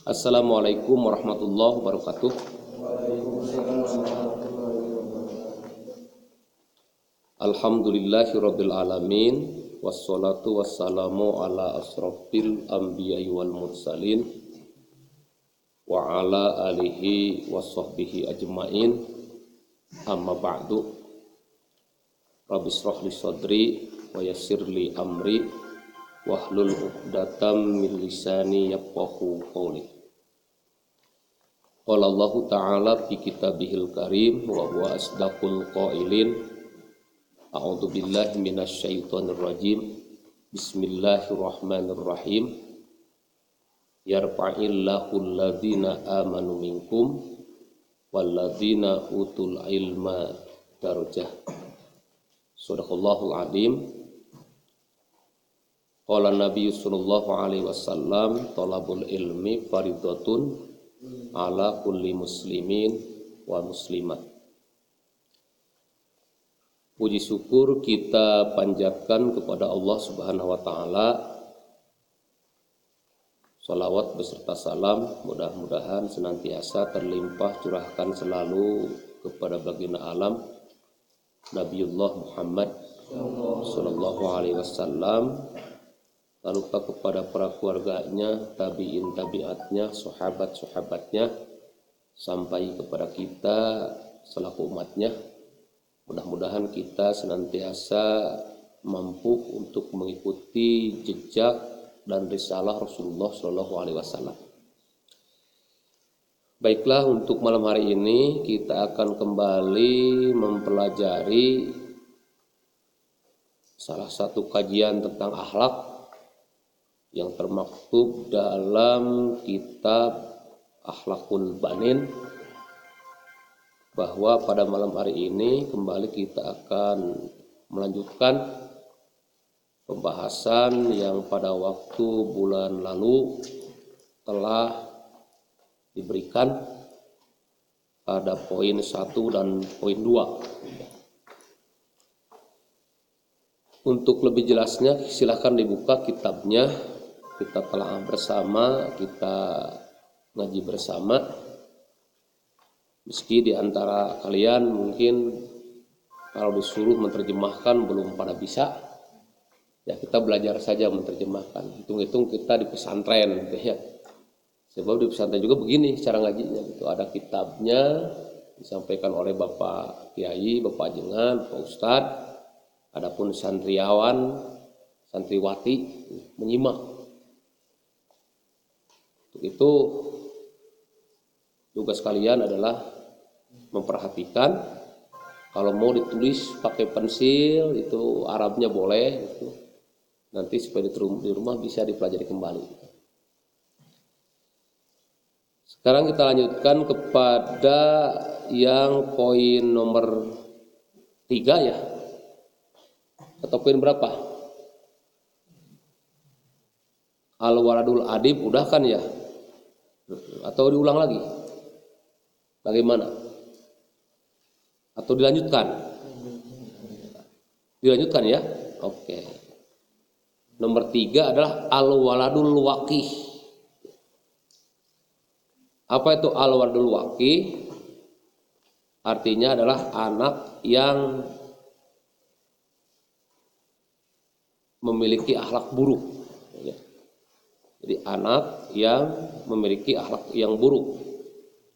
Assalamualaikum warahmatullahi wabarakatuh. Alhamdulillahi rabbil alamin. Wassalatu wassalamu ala asrafil anbiya'i wal mursalin. Wa ala alihi wa sahbihi ajmain. Amma ba'du. Rabbi sadri wa yassir li amri wahlul uqdatam min lisani yafqahu qawli Qala Allah Ta'ala fi kitabihil karim wa huwa asdaqul qailin A'udzu billahi minasyaitonir rajim. Bismillahirrahmanirrahim. Yarfa'illahu alladhina amanu minkum walladzina utul ilma darajah. Sadaqallahul azim. Qala Nabi sallallahu alaihi wasallam talabul ilmi faridatun ala kulli muslimin wa muslimat Puji syukur kita panjatkan kepada Allah Subhanahu wa taala. Salawat beserta salam mudah-mudahan senantiasa terlimpah curahkan selalu kepada baginda alam Nabiullah Muhammad sallallahu alaihi wasallam lalu kepada para keluarganya, tabiin tabiatnya, sahabat sahabatnya sampai kepada kita selaku umatnya Mudah-mudahan kita senantiasa mampu untuk mengikuti jejak dan risalah Rasulullah Shallallahu Alaihi Wasallam. Baiklah untuk malam hari ini kita akan kembali mempelajari salah satu kajian tentang akhlak yang termaktub dalam kitab Akhlakul Banin bahwa pada malam hari ini kembali kita akan melanjutkan pembahasan yang pada waktu bulan lalu telah diberikan pada poin 1 dan poin 2. Untuk lebih jelasnya silahkan dibuka kitabnya. Kita telah bersama, kita ngaji bersama Meski di antara kalian mungkin kalau disuruh menerjemahkan belum pada bisa, ya kita belajar saja menerjemahkan. Hitung-hitung kita di pesantren gitu ya. Sebab di pesantren juga begini cara ngajinya gitu. Ada kitabnya disampaikan oleh Bapak Kiai, Bapak Jengan, Pak Ustad, adapun santriawan, santriwati menyimak. Itu tugas kalian adalah memperhatikan. Kalau mau ditulis pakai pensil itu Arabnya boleh gitu. nanti supaya di rumah bisa dipelajari kembali. Sekarang kita lanjutkan kepada yang poin nomor tiga ya. Atau poin berapa? Al waladul adib udah kan ya atau diulang lagi bagaimana atau dilanjutkan? Dilanjutkan ya? Oke. Nomor tiga adalah al-waladul waqih. Apa itu al-waladul waqih? Artinya adalah anak yang memiliki akhlak buruk. Jadi anak yang memiliki akhlak yang buruk.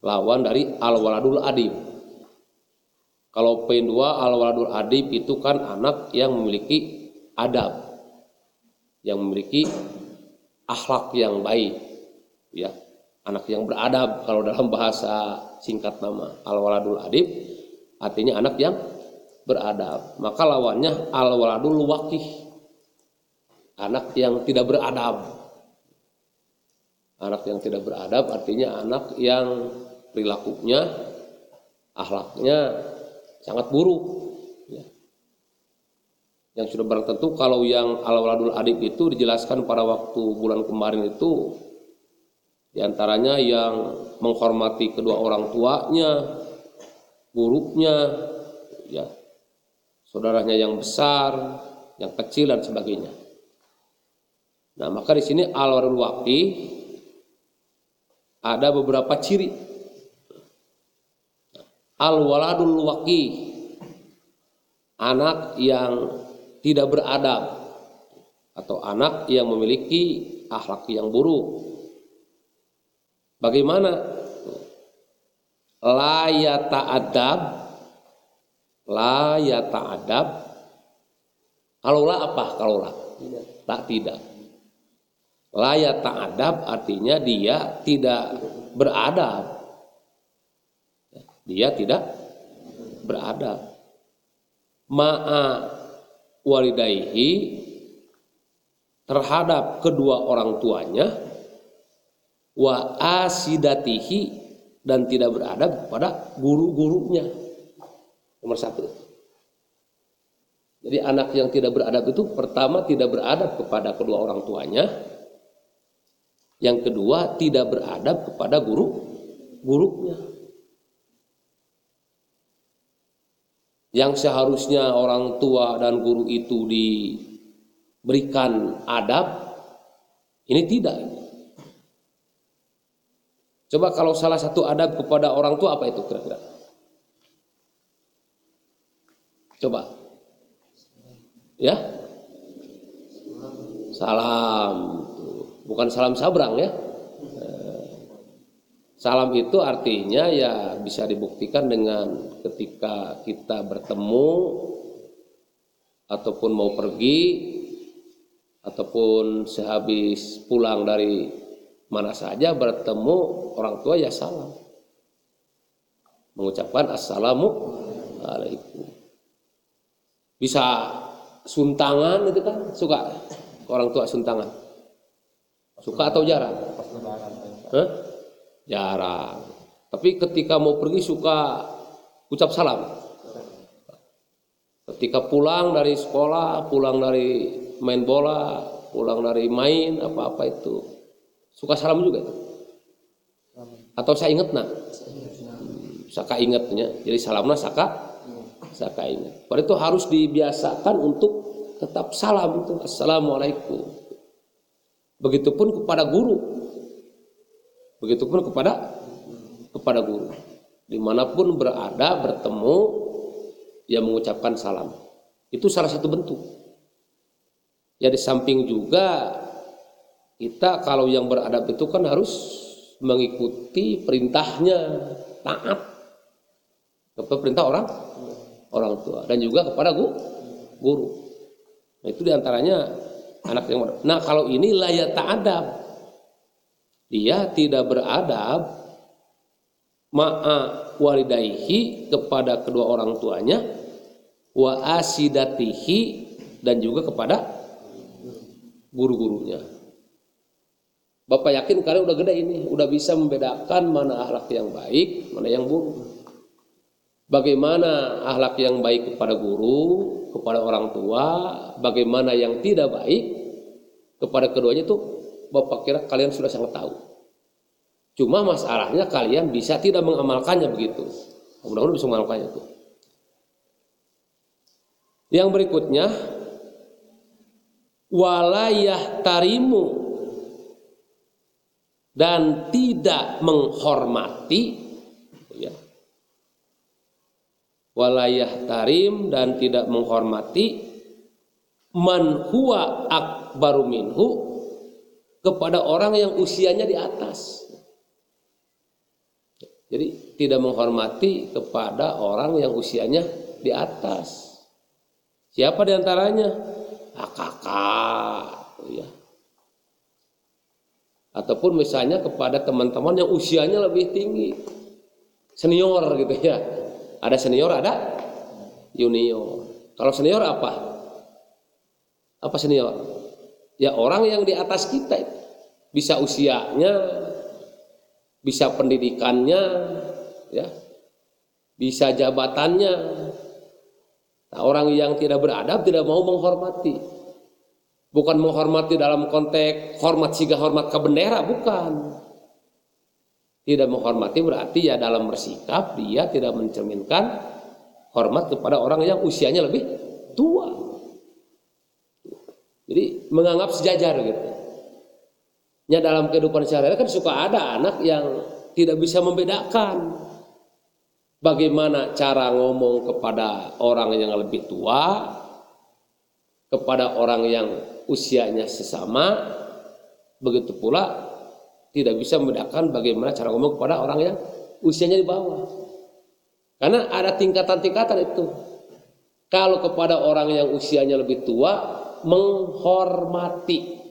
Lawan dari al-waladul adib. Kalau poin 2 al-waladul adib itu kan anak yang memiliki adab. Yang memiliki akhlak yang baik. Ya, anak yang beradab kalau dalam bahasa singkat nama al-waladul adib artinya anak yang beradab. Maka lawannya al-waladul waqih. Anak yang tidak beradab. Anak yang tidak beradab artinya anak yang perilakunya, akhlaknya sangat buruk. Ya. Yang sudah barang tentu kalau yang al-waladul adib itu dijelaskan pada waktu bulan kemarin itu di antaranya yang menghormati kedua orang tuanya, buruknya, ya, saudaranya yang besar, yang kecil dan sebagainya. Nah maka di sini al-waladul ada beberapa ciri. Al-waladul waqi anak yang tidak beradab atau anak yang memiliki akhlak yang buruk. Bagaimana? La yata'adab La yata'adab Kalau la apa? Kalau la? Tak tidak. La yata'adab artinya dia tidak beradab. Dia tidak beradab. Ma'a walidaihi terhadap kedua orang tuanya wa asidatihi dan tidak beradab kepada guru-gurunya. Nomor satu. Jadi anak yang tidak beradab itu pertama tidak beradab kepada kedua orang tuanya. Yang kedua tidak beradab kepada guru gurunya. Yang seharusnya orang tua dan guru itu diberikan adab, ini tidak. Coba kalau salah satu adab kepada orang tua apa itu kira-kira? Coba. Ya? Salam. Bukan salam sabrang ya. Salam itu artinya ya bisa dibuktikan dengan ketika kita bertemu ataupun mau pergi ataupun sehabis pulang dari mana saja bertemu orang tua ya salam. Mengucapkan assalamu alaikum. Bisa suntangan itu kan? Suka orang tua suntangan suka atau jarang Hah? jarang tapi ketika mau pergi suka ucap salam ketika pulang dari sekolah pulang dari main bola pulang dari main apa-apa itu Suka salam juga itu? Atau saya ingat nak? Saka ingatnya. Jadi salamnya saka saka ingat. Pada itu harus dibiasakan untuk tetap salam itu. Assalamualaikum. Begitupun kepada guru. Begitupun kepada kepada guru. Di mana pun berada bertemu yang mengucapkan salam. Itu salah satu bentuk. Ya di samping juga kita kalau yang beradab itu kan harus mengikuti perintahnya, taat kepada perintah orang orang tua dan juga kepada guru. Nah, itu di antaranya anak yang. Nah kalau ini layak ta'adab, dia tidak beradab ma'a walidaihi kepada kedua orang tuanya wa asidatihi dan juga kepada guru-gurunya. Bapak yakin kalian udah gede ini, udah bisa membedakan mana akhlak yang baik, mana yang buruk. Bagaimana akhlak yang baik kepada guru, kepada orang tua, bagaimana yang tidak baik kepada keduanya itu Bapak kira kalian sudah sangat tahu. Cuma masalahnya kalian bisa tidak mengamalkannya begitu. Mudah-mudahan bisa mengamalkannya itu. Yang berikutnya walayah tarimu dan tidak menghormati ya, walayah tarim dan tidak menghormati man huwa akbaru minhu kepada orang yang usianya di atas. Jadi tidak menghormati kepada orang yang usianya di atas. Siapa di antaranya? Ah, kakak, ya ataupun misalnya kepada teman-teman yang usianya lebih tinggi senior gitu ya ada senior ada junior. Kalau senior apa? Apa senior? Ya orang yang di atas kita bisa usianya bisa pendidikannya ya. Bisa jabatannya. Nah, orang yang tidak beradab tidak mau menghormati. Bukan menghormati dalam konteks hormat siga hormat ke bendera, bukan. Tidak menghormati berarti ya dalam bersikap dia tidak mencerminkan hormat kepada orang yang usianya lebih tua. Jadi menganggap sejajar gitu. Ya dalam kehidupan sehari-hari kan suka ada anak yang tidak bisa membedakan bagaimana cara ngomong kepada orang yang lebih tua, kepada orang yang usianya sesama, begitu pula tidak bisa membedakan bagaimana cara ngomong kepada orang yang usianya di bawah. Karena ada tingkatan-tingkatan itu. Kalau kepada orang yang usianya lebih tua, menghormati.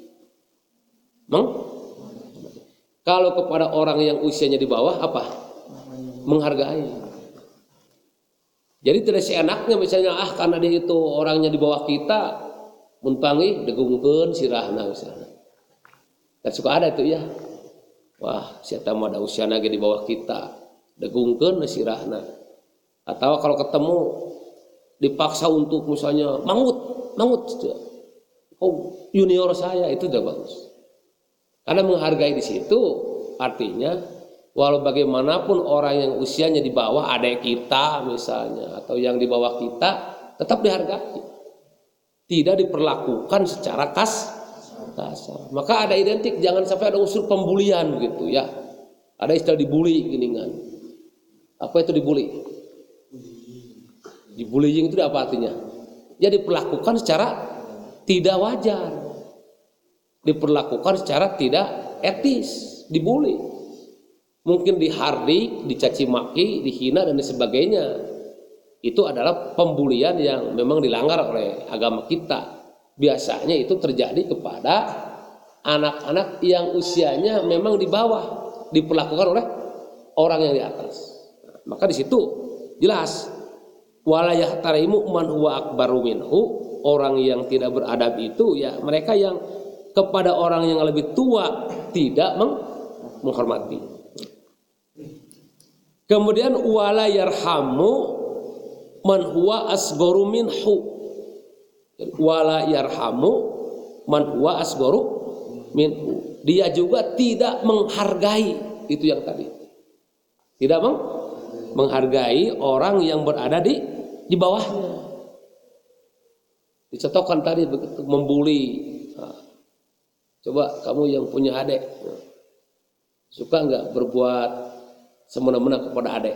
Meng? Kalau kepada orang yang usianya di bawah apa? Menghargai. Jadi tidak seenaknya misalnya ah karena dia itu orangnya di bawah kita muntangi degungkeun sirahna misalnya. Dan suka ada itu ya. Wah, siapa mau ada usia lagi di bawah kita. Degungkeun sirahna. Atau kalau ketemu dipaksa untuk misalnya mangut, mangut. Oh, junior saya itu udah bagus. Karena menghargai di situ artinya walau bagaimanapun orang yang usianya di bawah adik kita misalnya atau yang di bawah kita tetap dihargai. Tidak diperlakukan secara kas kasar. Maka ada identik jangan sampai ada unsur pembulian gitu ya. Ada istilah dibully kan. Apa itu dibully? Dibullying itu apa artinya? Ya diperlakukan secara tidak wajar diperlakukan secara tidak etis, dibully. Mungkin dihardik, dicaci maki, dihina dan sebagainya. Itu adalah pembulian yang memang dilanggar oleh agama kita. Biasanya itu terjadi kepada anak-anak yang usianya memang di bawah diperlakukan oleh orang yang di atas. Maka di situ jelas walayah tarimu man huwa akbaru minhu orang yang tidak beradab itu ya mereka yang kepada orang yang lebih tua tidak menghormati. Kemudian wala yarhamu man huwa asgharu minhu. Wala yarhamu man huwa asgharu minhu. Dia juga tidak menghargai itu yang tadi. Tidak meng menghargai orang yang berada di di bawahnya. Dicontohkan tadi membuli Coba kamu yang punya adik, suka nggak berbuat semena-mena kepada adik?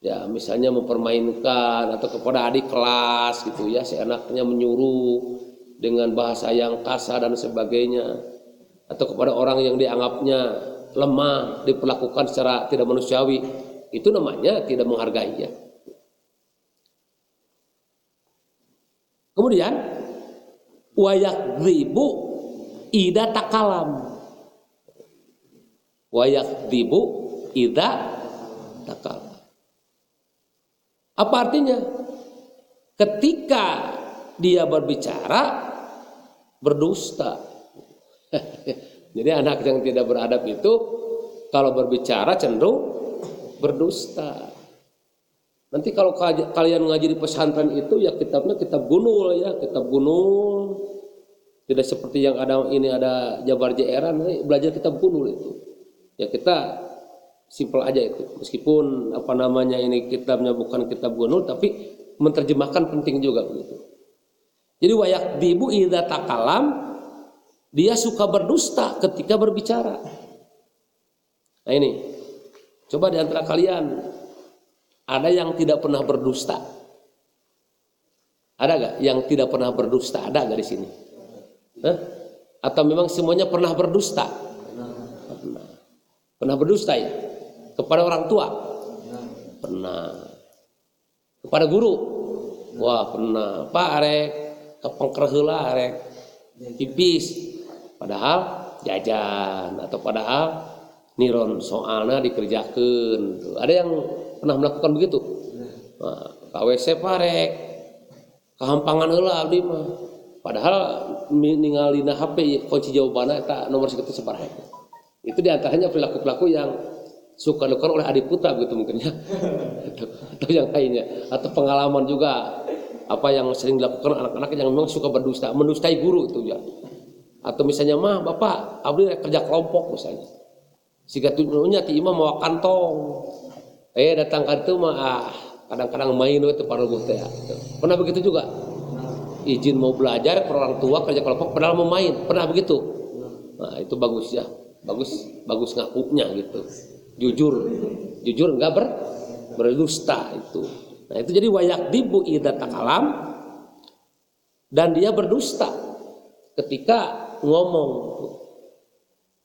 Ya, misalnya mempermainkan atau kepada adik kelas gitu ya, seenaknya menyuruh dengan bahasa yang kasar dan sebagainya, atau kepada orang yang dianggapnya lemah, diperlakukan secara tidak manusiawi, itu namanya tidak menghargai ya. Kemudian wayak ribu ida takalam. Wayak dibu ida takalam apa artinya? Ketika dia berbicara berdusta. Jadi anak yang tidak beradab itu kalau berbicara cenderung berdusta. Nanti kalau kalian ngaji di pesantren itu ya kitabnya kitab gunul ya kitab gunul. Tidak seperti yang ada ini ada Jabar JR belajar kitab kuno itu. Ya kita simpel aja itu. Meskipun apa namanya ini kitabnya bukan kitab gunul tapi menerjemahkan penting juga begitu. Jadi wayak dibu ida takalam dia suka berdusta ketika berbicara. Nah ini, coba di antara kalian ada yang tidak pernah berdusta? Ada gak yang tidak pernah berdusta? Ada gak di sini? Hah? Atau memang semuanya pernah berdusta? Pernah. Pernah berdusta ya? Kepada orang tua? Pernah. Kepada guru? Wah pernah. Pak arek kepengkerhela arek tipis. Padahal jajan atau padahal niron soalnya dikerjakan. Ada yang pernah melakukan begitu? Nah, KWC parek kehampangan heula abdi mah Padahal ningalina HP kunci jawabannya eta nomor segitu separah itu di antaranya pelaku-pelaku yang suka dilakukan oleh adik putra gitu mungkin ya. Atau, yang lainnya. Atau pengalaman juga apa yang sering dilakukan anak-anak yang memang suka berdusta mendustai guru itu ya. Atau misalnya mah bapak abdi kerja kelompok misalnya. Sehingga tujuannya ti imam mau kantong. Eh datang ke mah ah kadang-kadang main itu para teh pernah begitu juga? Izin mau belajar ke orang tua kerja kelompok padahal mau main. Pernah begitu? Nah, itu bagus ya. Bagus bagus ngakunya gitu. Jujur. Jujur enggak ber berdusta itu. Nah, itu jadi wayak dibu idza takalam dan dia berdusta ketika ngomong.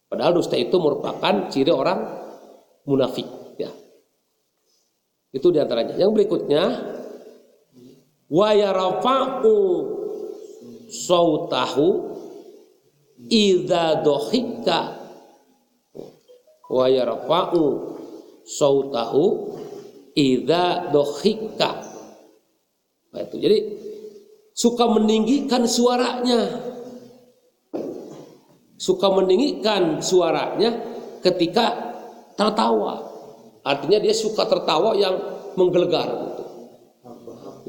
Padahal dusta itu merupakan ciri orang munafik ya. Itu di antaranya. Yang berikutnya wa yarfa'u sautahu idza dohika wa yarfa'u sautahu idza dohika nah, itu. Jadi suka meninggikan suaranya. Suka meninggikan suaranya ketika tertawa. Artinya dia suka tertawa yang menggelegar gitu.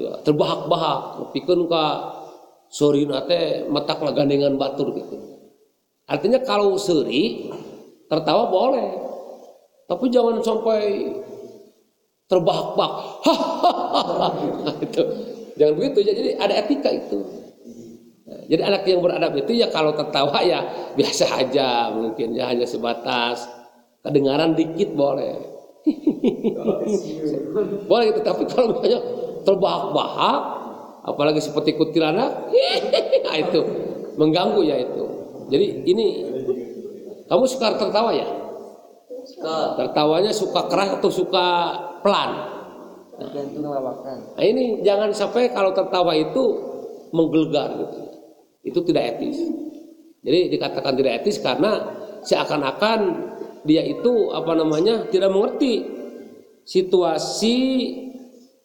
ya terbahak-bahak. Pikun ka sorry nate matak ngagandengan batur gitu. Artinya kalau seri tertawa boleh tapi jangan sampai terbahak-bahak itu Jangan begitu. Jadi ada etika itu. jadi anak yang beradab itu ya kalau tertawa ya biasa aja mungkin ya hanya sebatas kedengaran dikit boleh. boleh gitu. Tapi kalau misalnya terbahak-bahak apalagi seperti kuntilanak nah itu mengganggu ya itu. Jadi ini kamu suka tertawa ya? Tertawanya suka keras atau suka pelan? Tergantung lawakan. Nah ini jangan sampai kalau tertawa itu menggelegar gitu. Itu tidak etis. Jadi dikatakan tidak etis karena seakan-akan dia itu apa namanya tidak mengerti situasi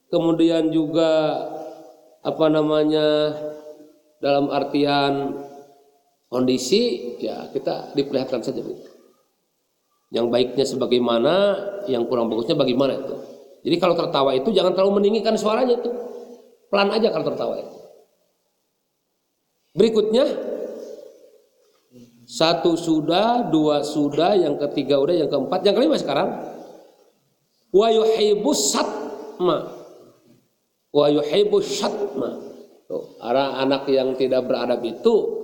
kemudian juga apa namanya dalam artian kondisi ya kita diperlihatkan saja gitu. Yang baiknya sebagaimana, yang kurang bagusnya bagaimana itu. Jadi kalau tertawa itu jangan terlalu meninggikan suaranya itu. Pelan aja kalau tertawa itu. Berikutnya satu sudah, dua sudah, yang ketiga udah, yang keempat, yang kelima sekarang wa yuhibbu satma. Wa yuhibbu satma. Tuh, anak yang tidak beradab itu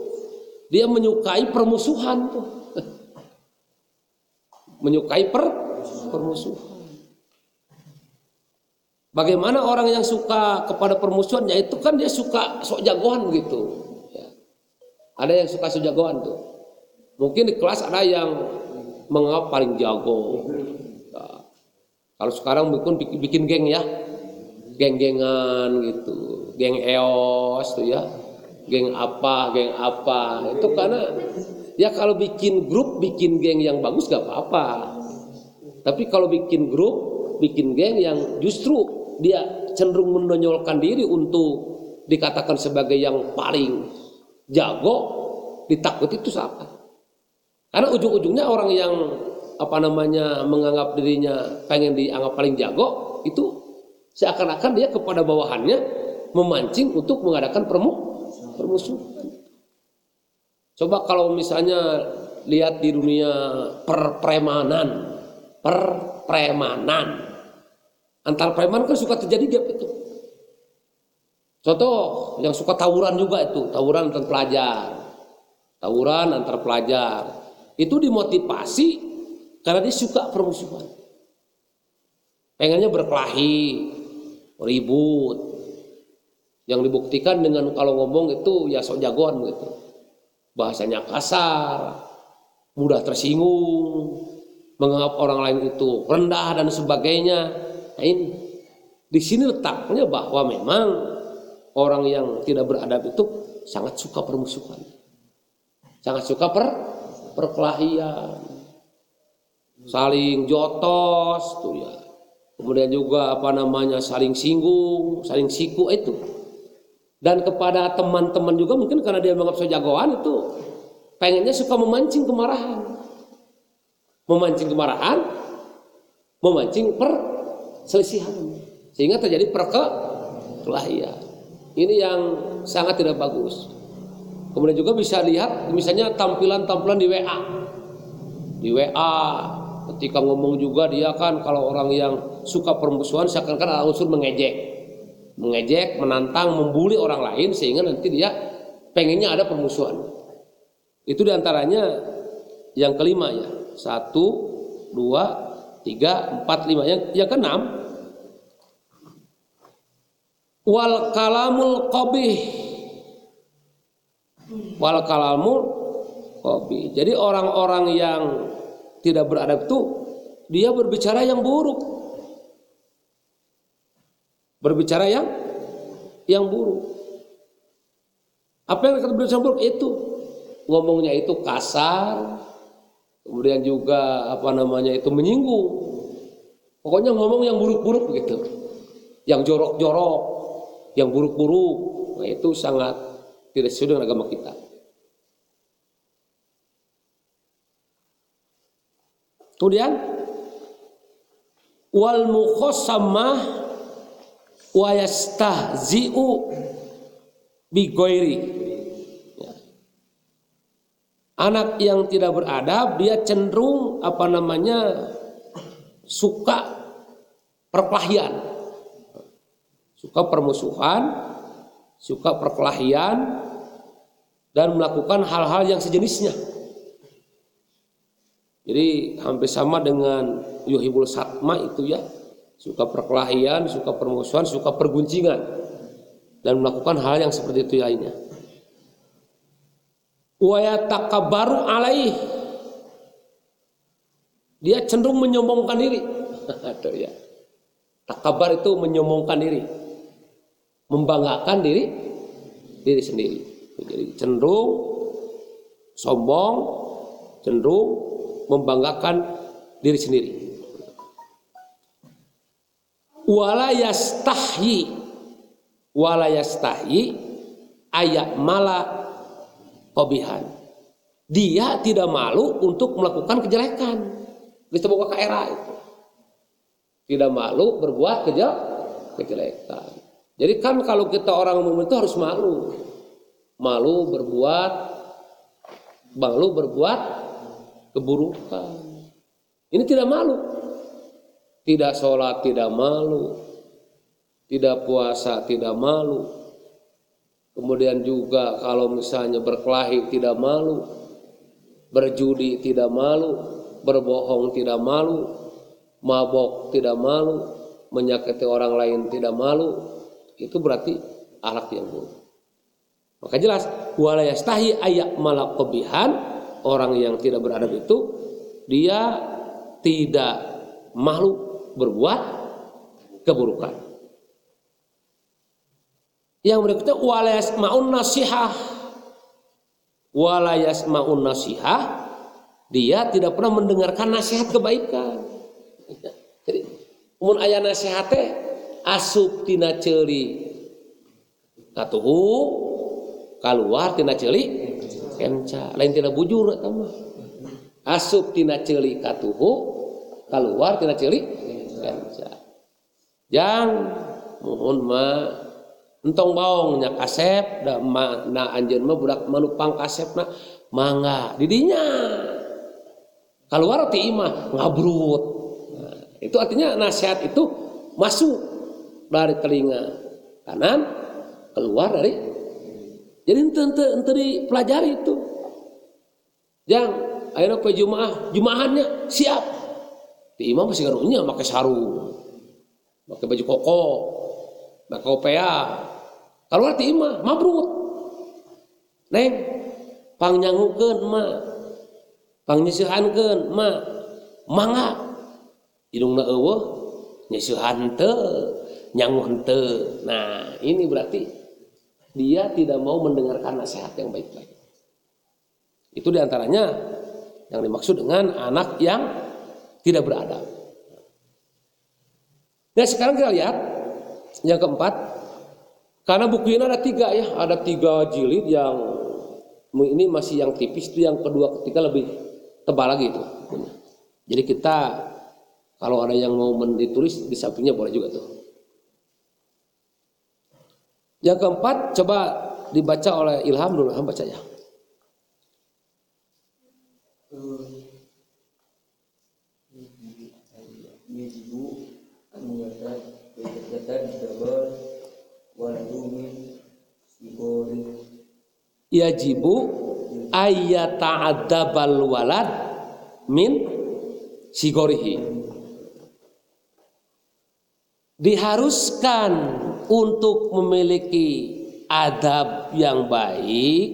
dia menyukai permusuhan tuh. menyukai per permusuhan. Bagaimana orang yang suka kepada permusuhan, ya itu kan dia suka sok jagoan gitu. Ya. Ada yang suka sok jagoan tuh. Mungkin di kelas ada yang menganggap paling jago. Ya. Kalau sekarang mungkin bikin, bikin geng ya, geng-gengan gitu, geng eos tuh ya, geng apa, geng apa. Itu karena ya kalau bikin grup, bikin geng yang bagus gak apa-apa. Tapi kalau bikin grup, bikin geng yang justru dia cenderung menonjolkan diri untuk dikatakan sebagai yang paling jago, ditakuti itu siapa? Karena ujung-ujungnya orang yang apa namanya menganggap dirinya pengen dianggap paling jago itu seakan-akan dia kepada bawahannya memancing untuk mengadakan permu permusuhan. Coba kalau misalnya lihat di dunia perpremanan, perpremanan Antar preman kan suka terjadi gap itu. Contoh yang suka tawuran juga itu, tawuran antar pelajar. Tawuran antar pelajar. Itu dimotivasi karena dia suka permusuhan. Pengennya berkelahi, ribut. Yang dibuktikan dengan kalau ngomong itu ya sok jagoan gitu. Bahasanya kasar, mudah tersinggung, menganggap orang lain itu rendah dan sebagainya Nah ini di sini letaknya bahwa memang orang yang tidak beradab itu sangat suka permusuhan, sangat suka per perkelahian, saling jotos tuh ya. Kemudian juga apa namanya saling singgung, saling siku itu. Dan kepada teman-teman juga mungkin karena dia menganggap saya jagoan itu pengennya suka memancing kemarahan. Memancing kemarahan, memancing per selisihan sehingga terjadi perkelahian. Ini yang sangat tidak bagus. Kemudian juga bisa lihat misalnya tampilan-tampilan di WA di WA ketika ngomong juga dia kan kalau orang yang suka permusuhan seakan-akan unsur mengejek mengejek menantang membuli orang lain sehingga nanti dia pengennya ada permusuhan itu di antaranya Yang kelima ya. Satu, dua, tiga, empat, lima. Yang, yang keenam. Wal kalamul qabih. Wal kalamul qabih. Jadi orang-orang yang tidak beradab itu dia berbicara yang buruk. Berbicara yang yang buruk. Apa yang kata berbicara buruk itu ngomongnya itu kasar, kemudian juga apa namanya itu menyinggung. Pokoknya ngomong yang buruk-buruk gitu, yang jorok-jorok, yang buruk-buruk. Nah itu sangat tidak sesuai dengan agama kita. Kemudian wal mukhasamah wa yastahzi'u bi ya. Anak yang tidak beradab dia cenderung apa namanya suka perkelahian. Suka permusuhan, suka perkelahian dan melakukan hal-hal yang sejenisnya. Jadi hampir sama dengan yuhibul satma itu ya. Suka perkelahian, suka permusuhan, suka perguncingan. Dan melakukan hal yang seperti itu lainnya. Wa alaih. Dia cenderung menyombongkan diri. Aduh ya. Takabar itu menyombongkan diri. Membanggakan diri diri sendiri. Jadi cenderung sombong, cenderung membanggakan diri sendiri. Wala yastahyi wala yastahyi ayat mala kobihan. Dia tidak malu untuk melakukan kejelekan. Buka ke era itu. Tidak malu berbuat kejel, kejelekan. Jadi kan kalau kita orang umum itu harus malu. Malu berbuat, malu berbuat keburukan. Ini tidak malu. Tidak sholat tidak malu. Tidak puasa tidak malu. Kemudian juga kalau misalnya berkelahi tidak malu. Berjudi tidak malu. Berbohong tidak malu. Mabok tidak malu. Menyakiti orang lain tidak malu. Itu berarti alat yang buruk. Maka jelas walayastahi ayat malak kebihan orang yang tidak beradab itu dia tidak malu berbuat keburukan. Yang berikutnya walayas maun nasihah. Walayas maun nasihah dia tidak pernah mendengarkan nasihat kebaikan. Jadi umun ayah nasihatnya asup tina celi katuhu keluar tina celi kenca lain tidak bujur eta mah asup tina ceuli katuhu keluar tina ceuli kenca jang mohon mah entong baong nya kasep da ma, na anjeun mah budak manupang kasep na mangga didinya keluar ti imah ngabrut nah, itu artinya nasihat itu masuk dari telinga kanan keluar dari jadi ente ente dipelajari itu. Yang akhirnya pe jumaah, jumaahannya siap. Di imam masih ngaruhnya pakai sarung, pakai baju koko, pakai kopea. Kalau di imam mabrut. Neng, pangnyangukeun ma. Pangnyisihankeun ma. Mangga. Hidungna eueuh nyisihan teu, nyangu henteu. Nah, ini berarti dia tidak mau mendengarkan nasihat yang baik-baik. Itu di antaranya yang dimaksud dengan anak yang tidak beradab. Nah sekarang kita lihat yang keempat, karena buku ini ada tiga ya, ada tiga jilid yang ini masih yang tipis itu yang kedua ketiga lebih tebal lagi itu. Jadi kita kalau ada yang mau ditulis di sampingnya boleh juga tuh. Yang keempat coba dibaca oleh Ilham dulu, Ilham baca ya. Yajibu ayyata'adzabal walad min sigorihi diharuskan untuk memiliki adab yang baik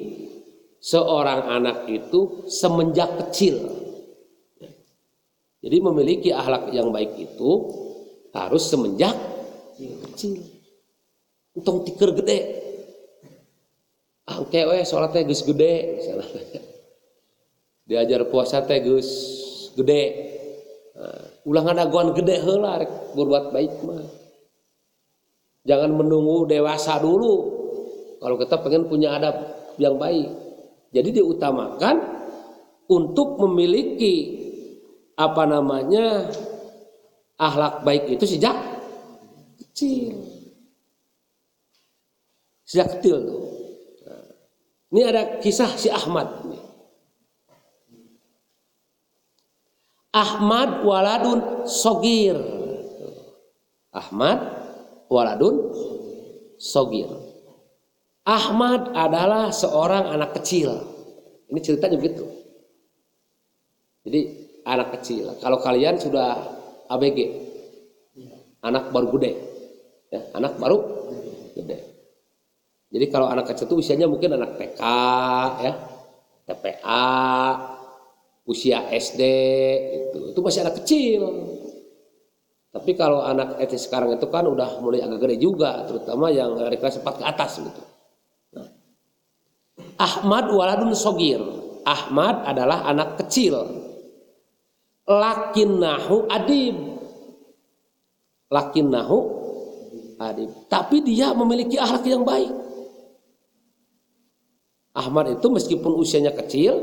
seorang anak itu semenjak kecil. Jadi memiliki akhlak yang baik itu harus semenjak kecil. Untung tikir gede. Angke we salatnya geus gede. Diajar puasa teh geus gede. Nah, ulang adaguan gede heula berbuat baik mah. Jangan menunggu dewasa dulu. Kalau kita pengen punya adab yang baik. Jadi diutamakan untuk memiliki apa namanya akhlak baik itu sejak kecil. Sejak kecil ini ada kisah si Ahmad. Ahmad waladun sogir. Ahmad waladun sogir. Ahmad adalah seorang anak kecil. Ini ceritanya begitu. Jadi anak kecil. Kalau kalian sudah ABG, anak baru gede, ya, anak baru gede. Jadi kalau anak kecil itu usianya mungkin anak TK, ya, TPA, usia SD itu itu masih anak kecil. Tapi kalau anak SD sekarang itu kan udah mulai agak gede juga terutama yang dari kelas 4 ke atas gitu. Nah. Ahmad waladun sogir. Ahmad adalah anak kecil. Lakin nahu adib. Lakin nahu adib tapi dia memiliki akhlak yang baik. Ahmad itu meskipun usianya kecil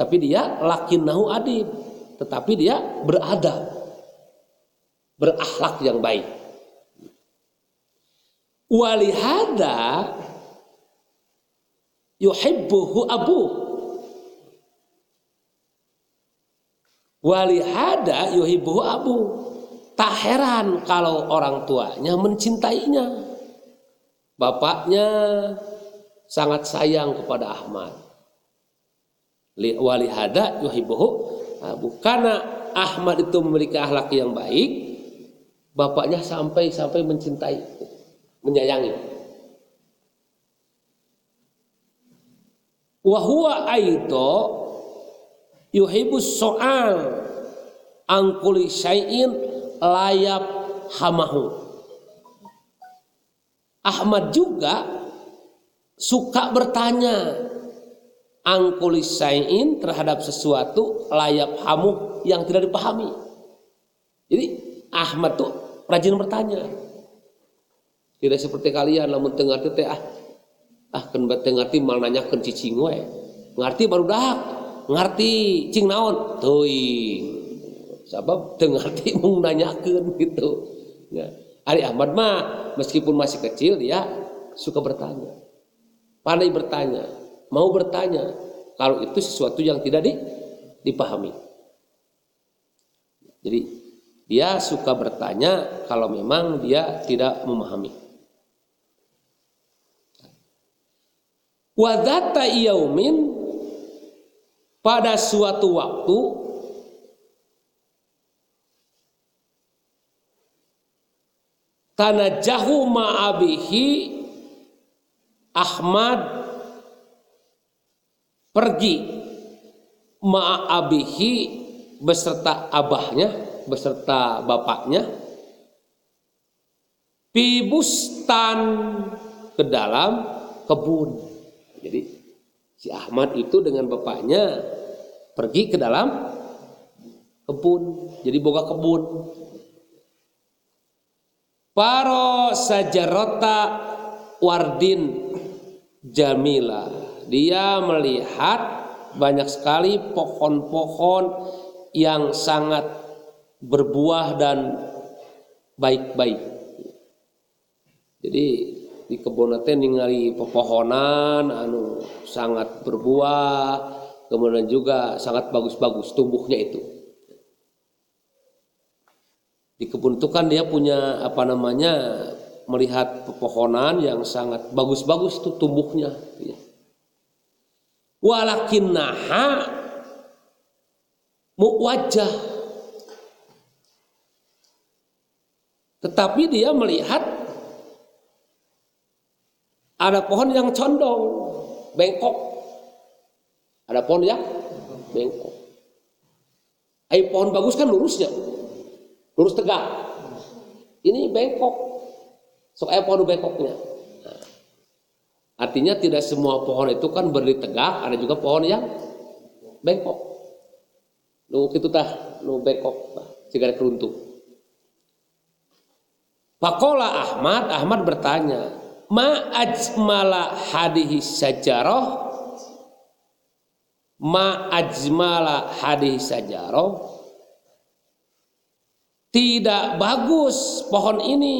tapi dia nahu adib. Tetapi dia beradab. Berakhlak yang baik. Walihada yuhibbuhu abu. Walihada yuhibbuhu abu tak heran kalau orang tuanya mencintainya. Bapaknya sangat sayang kepada Ahmad. Walihada yuhibbuhu. Karena Ahmad itu memiliki akhlak yang baik bapaknya sampai sampai mencintai menyayangi. Wahwa aito yuhibus soal angkuli syai'in layap hamahu Ahmad juga suka bertanya angkulisain terhadap sesuatu layak hamu yang tidak dipahami. Jadi Ahmad tuh rajin bertanya. Tidak seperti kalian namun tengah teh ah ah kan ngerti mal nanyakeun cicing we. Ngerti baru dah ngerti cing naon. Sabab teu ngerti mau nanyakeun gitu. Ya. Ari Ahmad mah meskipun masih kecil dia suka bertanya. Pandai bertanya mau bertanya kalau itu sesuatu yang tidak di, dipahami. Jadi dia suka bertanya kalau memang dia tidak memahami. Wadata yaumin pada suatu waktu tanah jahu ma'abihi Ahmad pergi. Ma'abihi beserta abahnya beserta bapaknya. Pibustan ke dalam kebun. Jadi si Ahmad itu dengan bapaknya pergi ke dalam kebun. Jadi boga kebun paro sajarota wardin jamila dia melihat banyak sekali pohon-pohon yang sangat berbuah dan baik-baik. Jadi di kebun teh ningali pepohonan anu sangat berbuah, kemudian juga sangat bagus-bagus tumbuhnya itu. Di kebun itu kan dia punya apa namanya melihat pepohonan yang sangat bagus-bagus tuh tumbuhnya. Ya walakin naha wajah. Tetapi dia melihat ada pohon yang condong, bengkok. Ada pohon yang bengkok. Ayo pohon bagus kan lurusnya. Lurus tegak. Ini bengkok. Soalnya pohon bengkoknya. Nah, artinya tidak semua pohon itu kan berdiri tegak, ada juga pohon yang bengkok. Nu itu tah, nu bengkok, segala keruntuk. Pakola Ahmad, Ahmad bertanya, ma ajmala hadihi sajarah ma ajmala hadis sajarah tidak bagus pohon ini.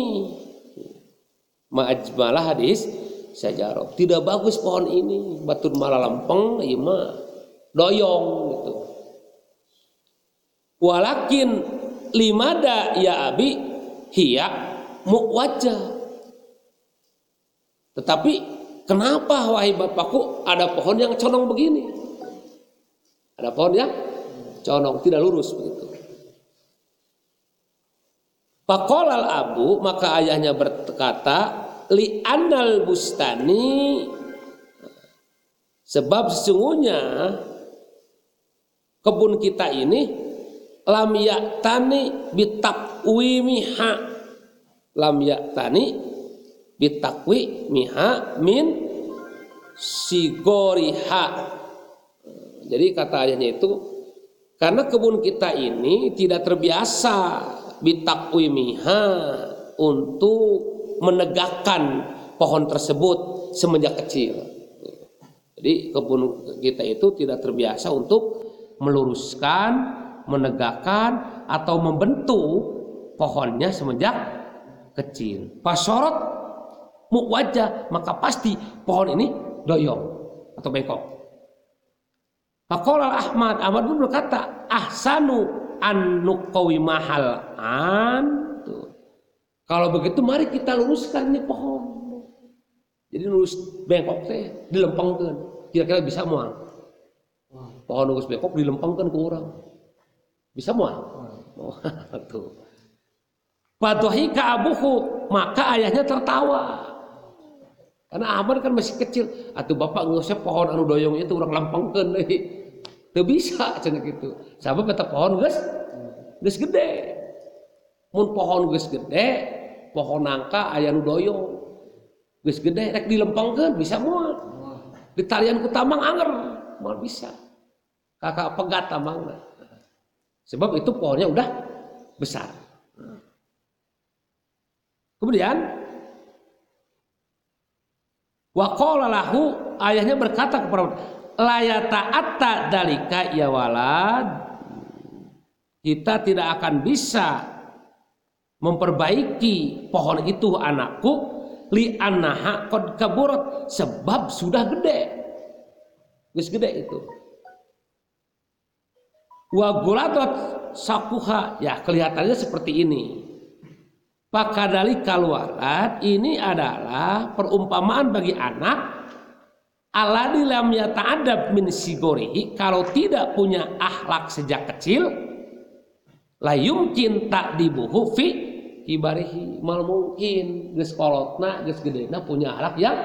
Ma ajmala hadis sajarah tidak bagus pohon ini. Batur malah lempeng ima doyong gitu. Walakin limada ya abi hiya muwajjah tetapi kenapa wahai bapakku ada pohon yang condong begini? Ada pohon yang condong tidak lurus begitu. Pakolal abu maka ayahnya berkata li anal bustani sebab sesungguhnya kebun kita ini lam yaktani bitakwimiha lam yaktani bitakwi miha min sigoriha. Jadi kata ayahnya itu karena kebun kita ini tidak terbiasa bitakwi miha untuk menegakkan pohon tersebut semenjak kecil. Jadi kebun kita itu tidak terbiasa untuk meluruskan, menegakkan atau membentuk pohonnya semenjak kecil. Pasorot wajah maka pasti pohon ini doyong atau bengkok. Pakola Ahmad Ahmad pun berkata ahsanu an nukawi mahal an kalau begitu mari kita luruskan nih pohon. Jadi lurus bengkok teh dilempengkan kira-kira bisa mual? Pohon lurus bengkok dilempengkan ke orang bisa mual? Oh, tuh. Padohika abuhu maka ayahnya tertawa. Karena Ahmad kan masih kecil. Atau bapak nggak pohon anu doyong itu orang lampangkan deh. Tuh bisa cina gitu. Sabab kata pohon guys, guys gede. Mun pohon guys gede, pohon nangka ayah nu doyong. Guys gede, rek dilempangkan bisa mual. Di talian ku tamang anger, mal bisa. Kakak pegat tamang. Sebab itu pohonnya udah besar. Kemudian Wa lahu ayahnya berkata kepada layata atta dalika ya walad. Kita tidak akan bisa memperbaiki pohon itu anakku li anaha qad kaburat sebab sudah gede. Wis gede itu. Wa gulatat sakuha. Ya kelihatannya seperti ini. Pakadali kalwalat ini adalah perumpamaan bagi anak aladi lam yata'adab min sigorihi kalau tidak punya akhlak sejak kecil la yumkin tak dibuhu fi kibarihi. Mal mungkin geus kolotna geus gedena punya akhlak yang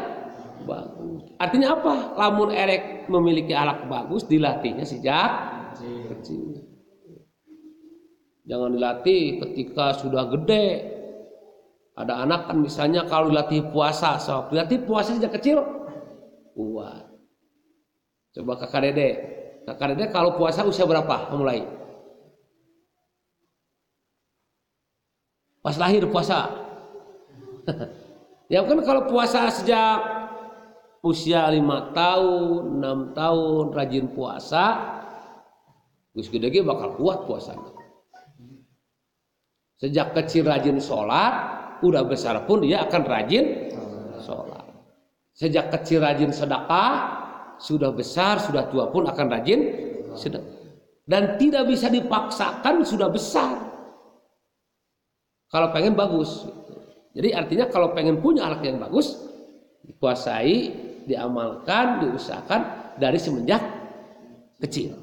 bagus. Artinya apa? Lamun erek memiliki akhlak bagus dilatihnya sejak kecil. Jangan dilatih ketika sudah gede. Ada anak kan misalnya kalau dilatih puasa, so dilatih puasa sejak kecil kuat. Coba kakak dede, kakak dede kalau puasa usia berapa mulai? Pas lahir puasa. ya kan kalau puasa sejak usia lima tahun, enam tahun rajin puasa, Gus gede bakal kuat puasanya. Sejak kecil rajin sholat, udah besar pun dia akan rajin sholat. Sejak kecil rajin sedekah, sudah besar, sudah tua pun akan rajin sedekah. Dan tidak bisa dipaksakan sudah besar. Kalau pengen bagus. Jadi artinya kalau pengen punya anak yang bagus, dikuasai, diamalkan, diusahakan dari semenjak kecil.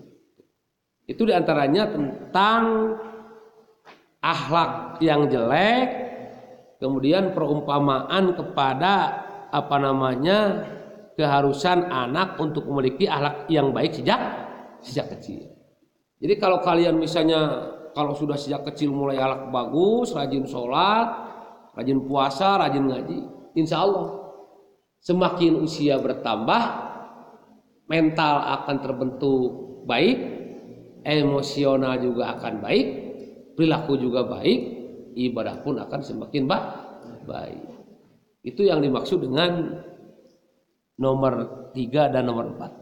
Itu di antaranya tentang akhlak yang jelek, kemudian perumpamaan kepada apa namanya keharusan anak untuk memiliki akhlak yang baik sejak sejak kecil. Jadi kalau kalian misalnya kalau sudah sejak kecil mulai akhlak bagus, rajin sholat, rajin puasa, rajin ngaji, insya Allah semakin usia bertambah, mental akan terbentuk baik, emosional juga akan baik, perilaku juga baik, ibadah pun akan semakin baik. Itu yang dimaksud dengan nomor tiga dan nomor empat.